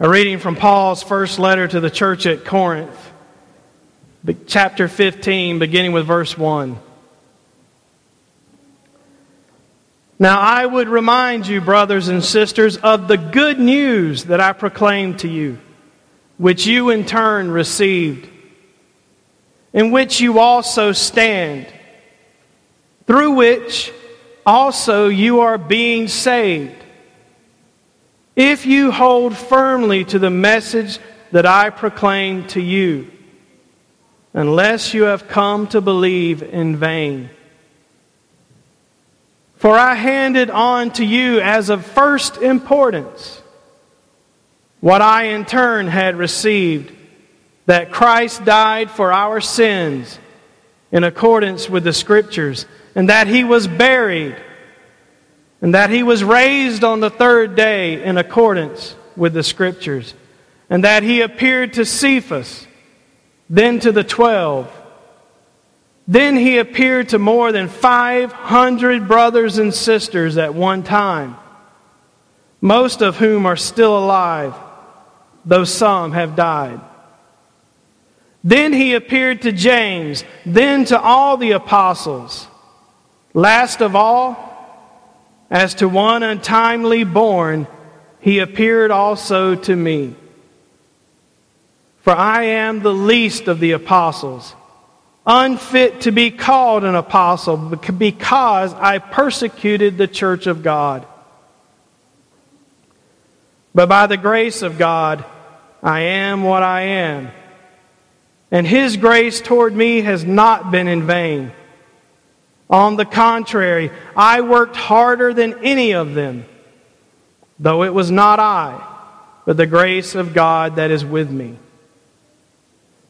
A reading from Paul's first letter to the church at Corinth, chapter 15, beginning with verse 1. Now I would remind you, brothers and sisters, of the good news that I proclaimed to you, which you in turn received, in which you also stand, through which also you are being saved if you hold firmly to the message that I proclaim to you, unless you have come to believe in vain. For I handed on to you as of first importance what I in turn had received that Christ died for our sins in accordance with the Scriptures, and that he was buried and that he was raised on the third day in accordance with the Scriptures, and that he appeared to Cephas, then to the twelve. Then he appeared to more than 500 brothers and sisters at one time, most of whom are still alive, though some have died. Then he appeared to James, then to all the apostles. Last of all, as to one untimely born, he appeared also to me. For I am the least of the apostles, unfit to be called an apostle, because I persecuted the church of God. But by the grace of God, I am what I am. And his grace toward me has not been in vain. On the contrary, I worked harder than any of them, though it was not I, but the grace of God that is with me.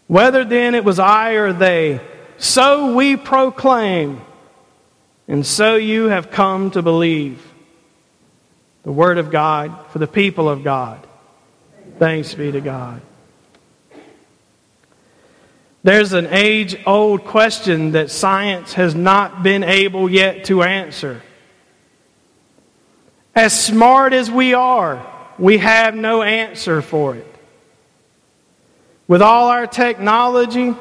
Whether then it was I or they, so we proclaim, and so you have come to believe. The Word of God for the people of God. Thanks be to God. There's an age old question that science has not been able yet to answer. As smart as we are, we have no answer for it. With all our technology,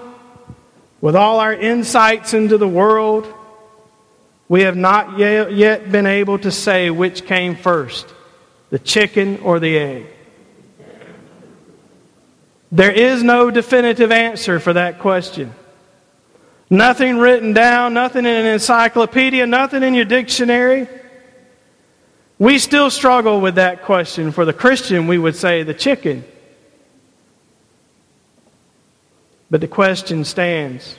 with all our insights into the world, we have not yet been able to say which came first, the chicken or the egg. There is no definitive answer for that question. Nothing written down, nothing in an encyclopedia, nothing in your dictionary. We still struggle with that question. For the Christian, we would say the chicken. But the question stands.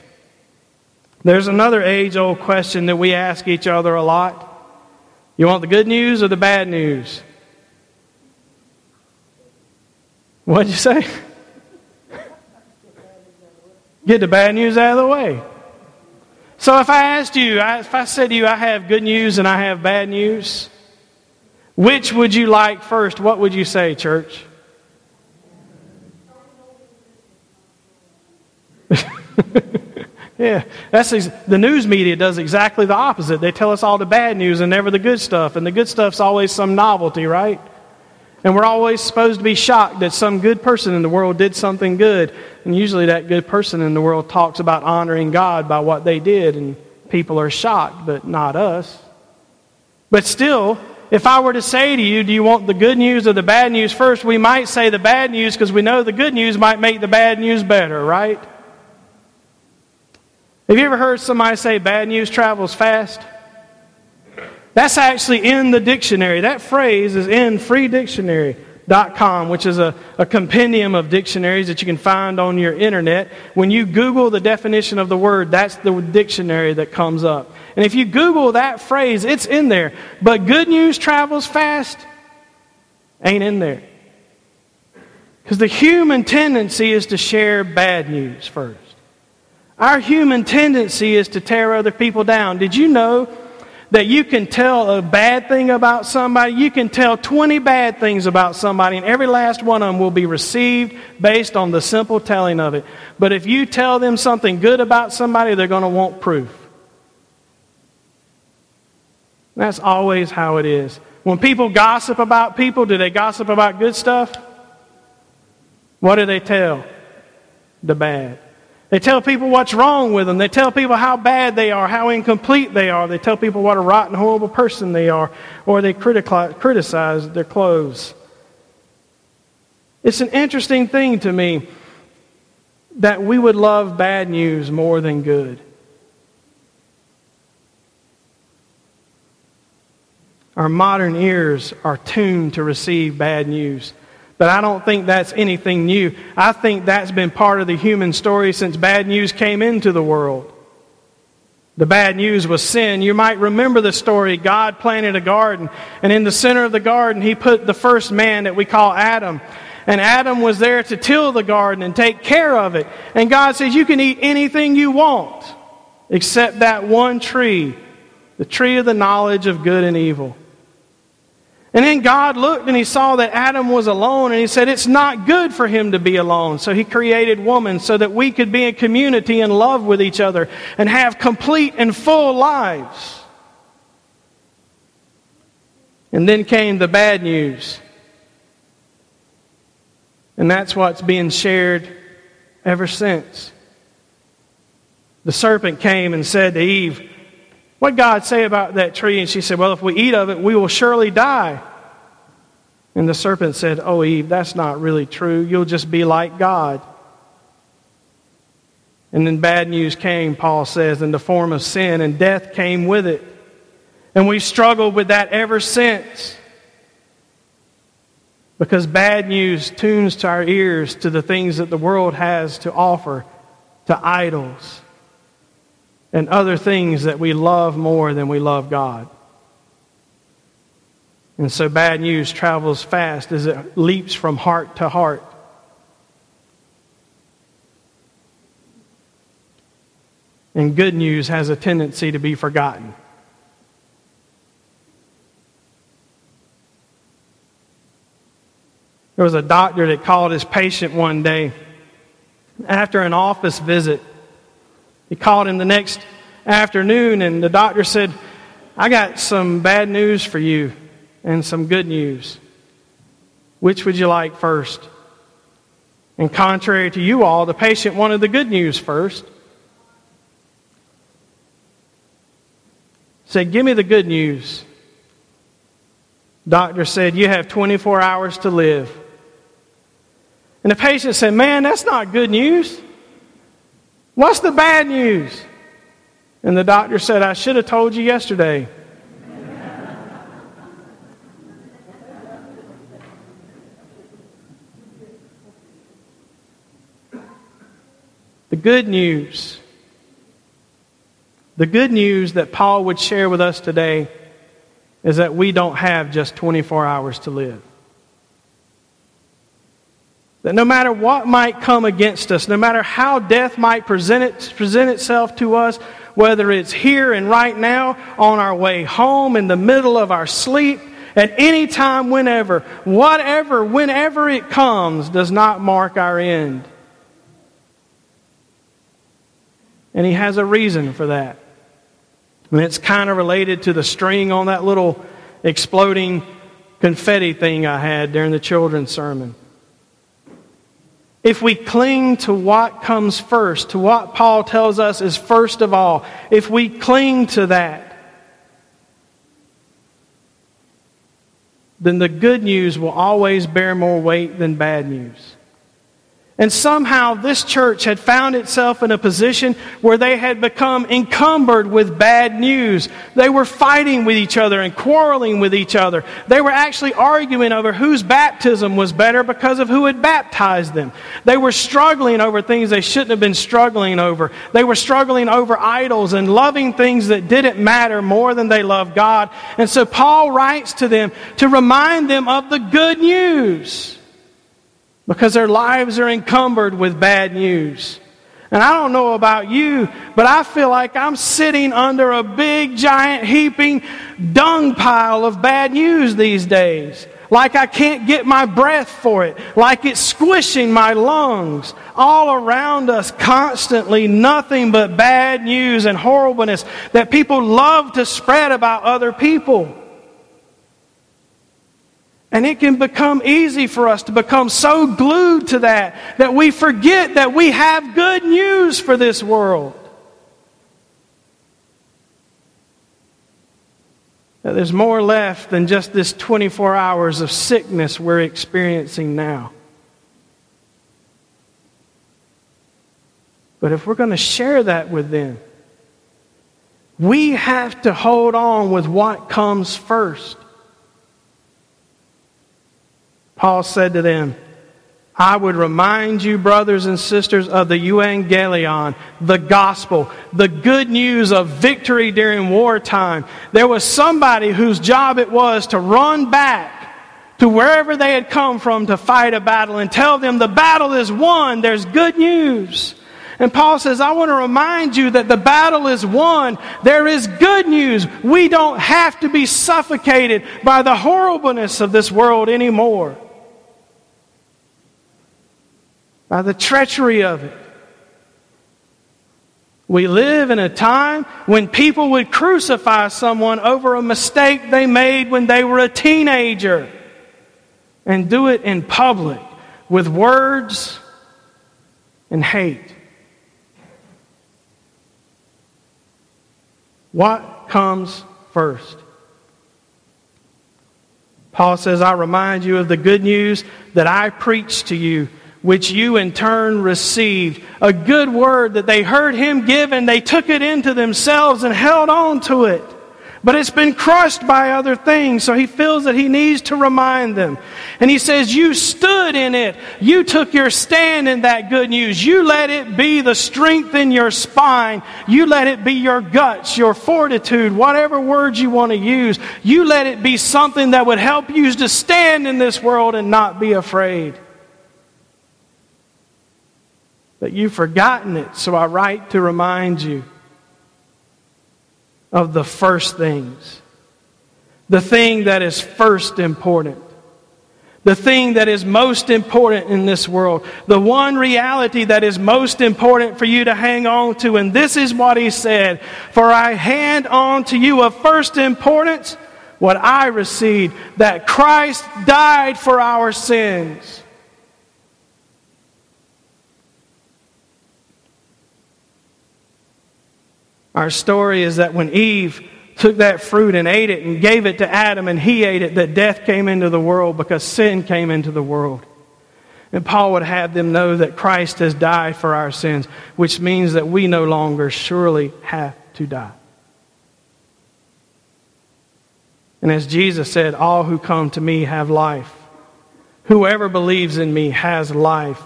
There's another age old question that we ask each other a lot. You want the good news or the bad news? What'd you say? Get the bad news out of the way. So if I asked you, if I said to you, I have good news and I have bad news, which would you like first? What would you say, church? yeah, that's ex- the news media does exactly the opposite. They tell us all the bad news and never the good stuff, and the good stuff's always some novelty, right? And we're always supposed to be shocked that some good person in the world did something good. And usually that good person in the world talks about honoring God by what they did, and people are shocked, but not us. But still, if I were to say to you, do you want the good news or the bad news first? We might say the bad news because we know the good news might make the bad news better, right? Have you ever heard somebody say bad news travels fast? That's actually in the dictionary. That phrase is in freedictionary.com, which is a, a compendium of dictionaries that you can find on your internet. When you Google the definition of the word, that's the dictionary that comes up. And if you Google that phrase, it's in there. But good news travels fast ain't in there. Because the human tendency is to share bad news first. Our human tendency is to tear other people down. Did you know that you can tell a bad thing about somebody. You can tell 20 bad things about somebody, and every last one of them will be received based on the simple telling of it. But if you tell them something good about somebody, they're going to want proof. That's always how it is. When people gossip about people, do they gossip about good stuff? What do they tell? The bad. They tell people what's wrong with them. They tell people how bad they are, how incomplete they are. They tell people what a rotten, horrible person they are, or they criticize their clothes. It's an interesting thing to me that we would love bad news more than good. Our modern ears are tuned to receive bad news. But I don't think that's anything new. I think that's been part of the human story since bad news came into the world. The bad news was sin. You might remember the story. God planted a garden, and in the center of the garden, He put the first man that we call Adam. And Adam was there to till the garden and take care of it. And God says, You can eat anything you want except that one tree, the tree of the knowledge of good and evil. And then God looked and he saw that Adam was alone and he said, It's not good for him to be alone. So he created woman so that we could be in community and love with each other and have complete and full lives. And then came the bad news. And that's what's being shared ever since. The serpent came and said to Eve, what God say about that tree? And she said, Well, if we eat of it, we will surely die. And the serpent said, Oh, Eve, that's not really true. You'll just be like God. And then bad news came, Paul says, in the form of sin, and death came with it. And we've struggled with that ever since. Because bad news tunes to our ears to the things that the world has to offer, to idols and other things that we love more than we love God. And so bad news travels fast as it leaps from heart to heart. And good news has a tendency to be forgotten. There was a doctor that called his patient one day after an office visit he called him the next afternoon, and the doctor said, I got some bad news for you and some good news. Which would you like first? And contrary to you all, the patient wanted the good news first. Said, Give me the good news. Doctor said, You have 24 hours to live. And the patient said, Man, that's not good news. What's the bad news? And the doctor said, I should have told you yesterday. the good news, the good news that Paul would share with us today is that we don't have just 24 hours to live. That no matter what might come against us, no matter how death might present, it, present itself to us, whether it's here and right now, on our way home, in the middle of our sleep, at any time, whenever, whatever, whenever it comes, does not mark our end. And he has a reason for that. And it's kind of related to the string on that little exploding confetti thing I had during the children's sermon if we cling to what comes first, to what Paul tells us is first of all, if we cling to that, then the good news will always bear more weight than bad news. And somehow this church had found itself in a position where they had become encumbered with bad news. They were fighting with each other and quarreling with each other. They were actually arguing over whose baptism was better because of who had baptized them. They were struggling over things they shouldn't have been struggling over. They were struggling over idols and loving things that didn't matter more than they loved God. And so Paul writes to them to remind them of the good news because their lives are encumbered with bad news. And I don't know about you, but I feel like I'm sitting under a big, giant, heaping dung pile of bad news these days. Like I can't get my breath for it. Like it's squishing my lungs. All around us, constantly, nothing but bad news and horribleness that people love to spread about other people. And it can become easy for us to become so glued to that that we forget that we have good news for this world. That there's more left than just this 24 hours of sickness we're experiencing now. But if we're going to share that with them, we have to hold on with what comes first. Paul said to them, I would remind you, brothers and sisters, of the euangelion, the gospel, the good news of victory during wartime. There was somebody whose job it was to run back to wherever they had come from to fight a battle and tell them the battle is won. There's good news. And Paul says, I want to remind you that the battle is won. There is good news. We don't have to be suffocated by the horribleness of this world anymore, by the treachery of it. We live in a time when people would crucify someone over a mistake they made when they were a teenager and do it in public with words and hate. What comes first? Paul says, I remind you of the good news that I preached to you, which you in turn received. A good word that they heard him give and they took it into themselves and held on to it. But it's been crushed by other things, so he feels that he needs to remind them. And he says, You stood in it. You took your stand in that good news. You let it be the strength in your spine. You let it be your guts, your fortitude, whatever words you want to use. You let it be something that would help you to stand in this world and not be afraid. But you've forgotten it, so I write to remind you of the first things. The thing that is first important. The thing that is most important in this world. The one reality that is most important for you to hang on to. And this is what he said For I hand on to you of first importance what I received that Christ died for our sins Our story is that when Eve took that fruit and ate it and gave it to Adam and he ate it, that death came into the world because sin came into the world. And Paul would have them know that Christ has died for our sins, which means that we no longer surely have to die. And as Jesus said, all who come to me have life. Whoever believes in me has life.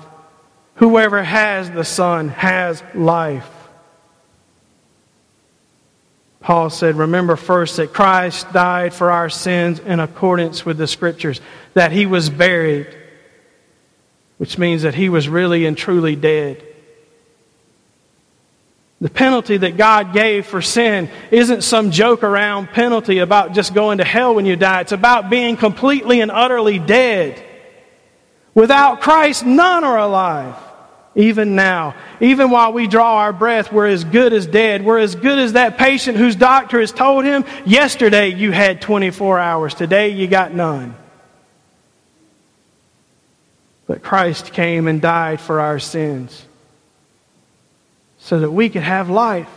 Whoever has the Son has life. Paul said, Remember first that Christ died for our sins in accordance with the Scriptures, that he was buried, which means that he was really and truly dead. The penalty that God gave for sin isn't some joke around penalty about just going to hell when you die. It's about being completely and utterly dead. Without Christ, none are alive even now. Even while we draw our breath, we're as good as dead. We're as good as that patient whose doctor has told him, yesterday you had 24 hours, today you got none. But Christ came and died for our sins so that we could have life.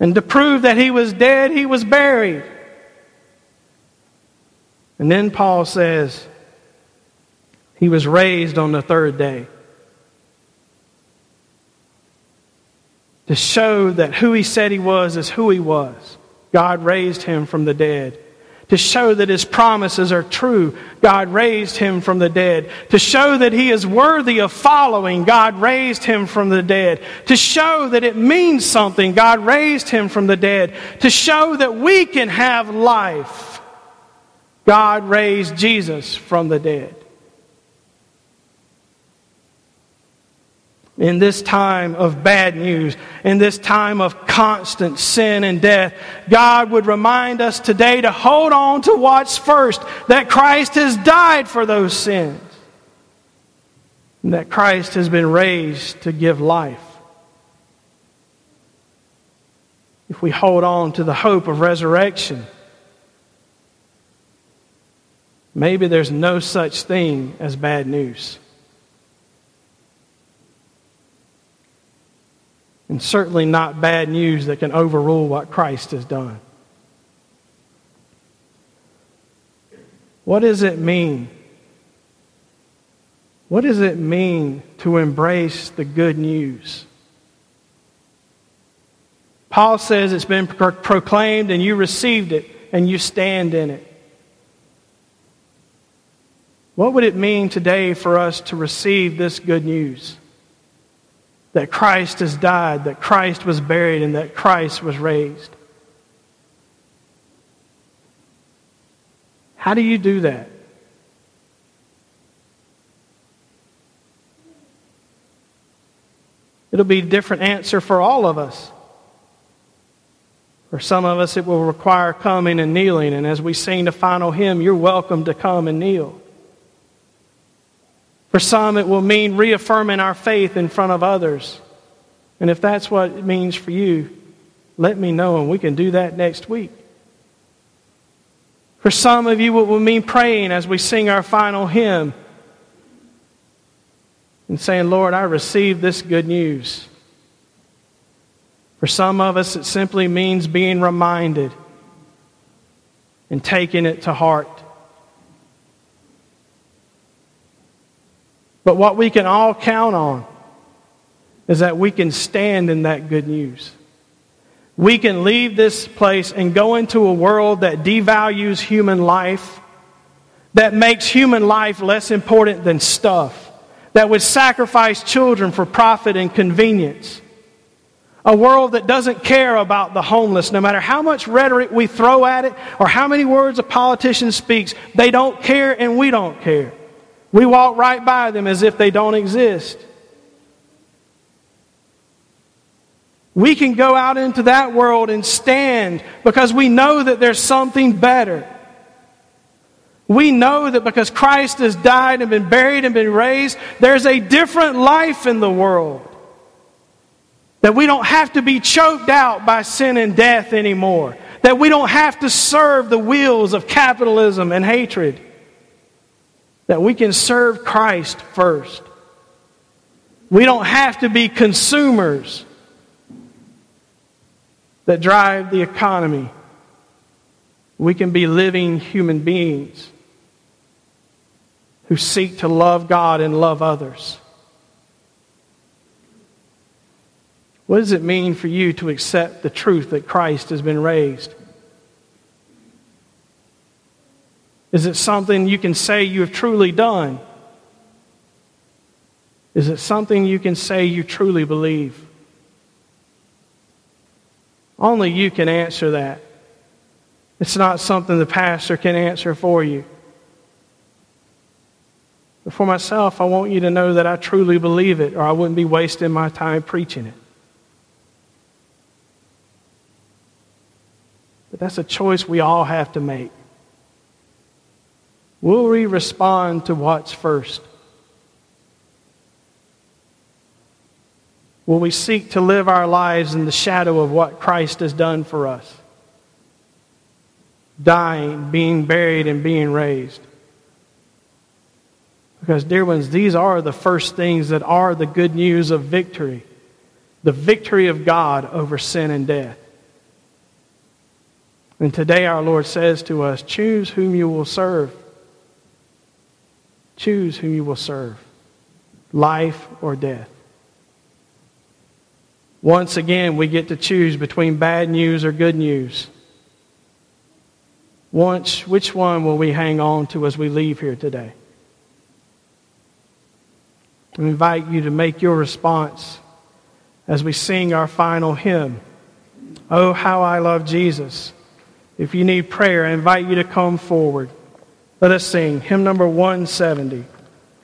And to prove that he was dead, he was buried. And then Paul says, he was raised on the third day. To show that who he said he was is who he was. God raised him from the dead. To show that his promises are true, God raised him from the dead. To show that he is worthy of following, God raised him from the dead. To show that it means something, God raised him from the dead. To show that we can have life, God raised Jesus from the dead. In this time of bad news, in this time of constant sin and death, God would remind us today to hold on to what's first that Christ has died for those sins, and that Christ has been raised to give life. If we hold on to the hope of resurrection, maybe there's no such thing as bad news. And certainly not bad news that can overrule what Christ has done. What does it mean? What does it mean to embrace the good news? Paul says it's been pro- proclaimed and you received it and you stand in it. What would it mean today for us to receive this good news? That Christ has died, that Christ was buried, and that Christ was raised. How do you do that? It'll be a different answer for all of us. For some of us, it will require coming and kneeling. And as we sing the final hymn, you're welcome to come and kneel. For some, it will mean reaffirming our faith in front of others. And if that's what it means for you, let me know, and we can do that next week. For some of you, it will mean praying as we sing our final hymn and saying, Lord, I received this good news. For some of us, it simply means being reminded and taking it to heart. But what we can all count on is that we can stand in that good news. We can leave this place and go into a world that devalues human life, that makes human life less important than stuff, that would sacrifice children for profit and convenience a world that doesn't care about the homeless, no matter how much rhetoric we throw at it or how many words a politician speaks, they don't care and we don't care. We walk right by them as if they don't exist. We can go out into that world and stand because we know that there's something better. We know that because Christ has died and been buried and been raised, there's a different life in the world. That we don't have to be choked out by sin and death anymore. That we don't have to serve the wheels of capitalism and hatred. That we can serve Christ first. We don't have to be consumers that drive the economy. We can be living human beings who seek to love God and love others. What does it mean for you to accept the truth that Christ has been raised? Is it something you can say you have truly done? Is it something you can say you truly believe? Only you can answer that. It's not something the pastor can answer for you. But for myself, I want you to know that I truly believe it, or I wouldn't be wasting my time preaching it. But that's a choice we all have to make. Will we respond to what's first? Will we seek to live our lives in the shadow of what Christ has done for us? Dying, being buried, and being raised. Because, dear ones, these are the first things that are the good news of victory the victory of God over sin and death. And today our Lord says to us, choose whom you will serve. Choose whom you will serve, life or death. Once again, we get to choose between bad news or good news. Once, which one will we hang on to as we leave here today? I invite you to make your response as we sing our final hymn. Oh, how I love Jesus. If you need prayer, I invite you to come forward. Let us sing hymn number 170.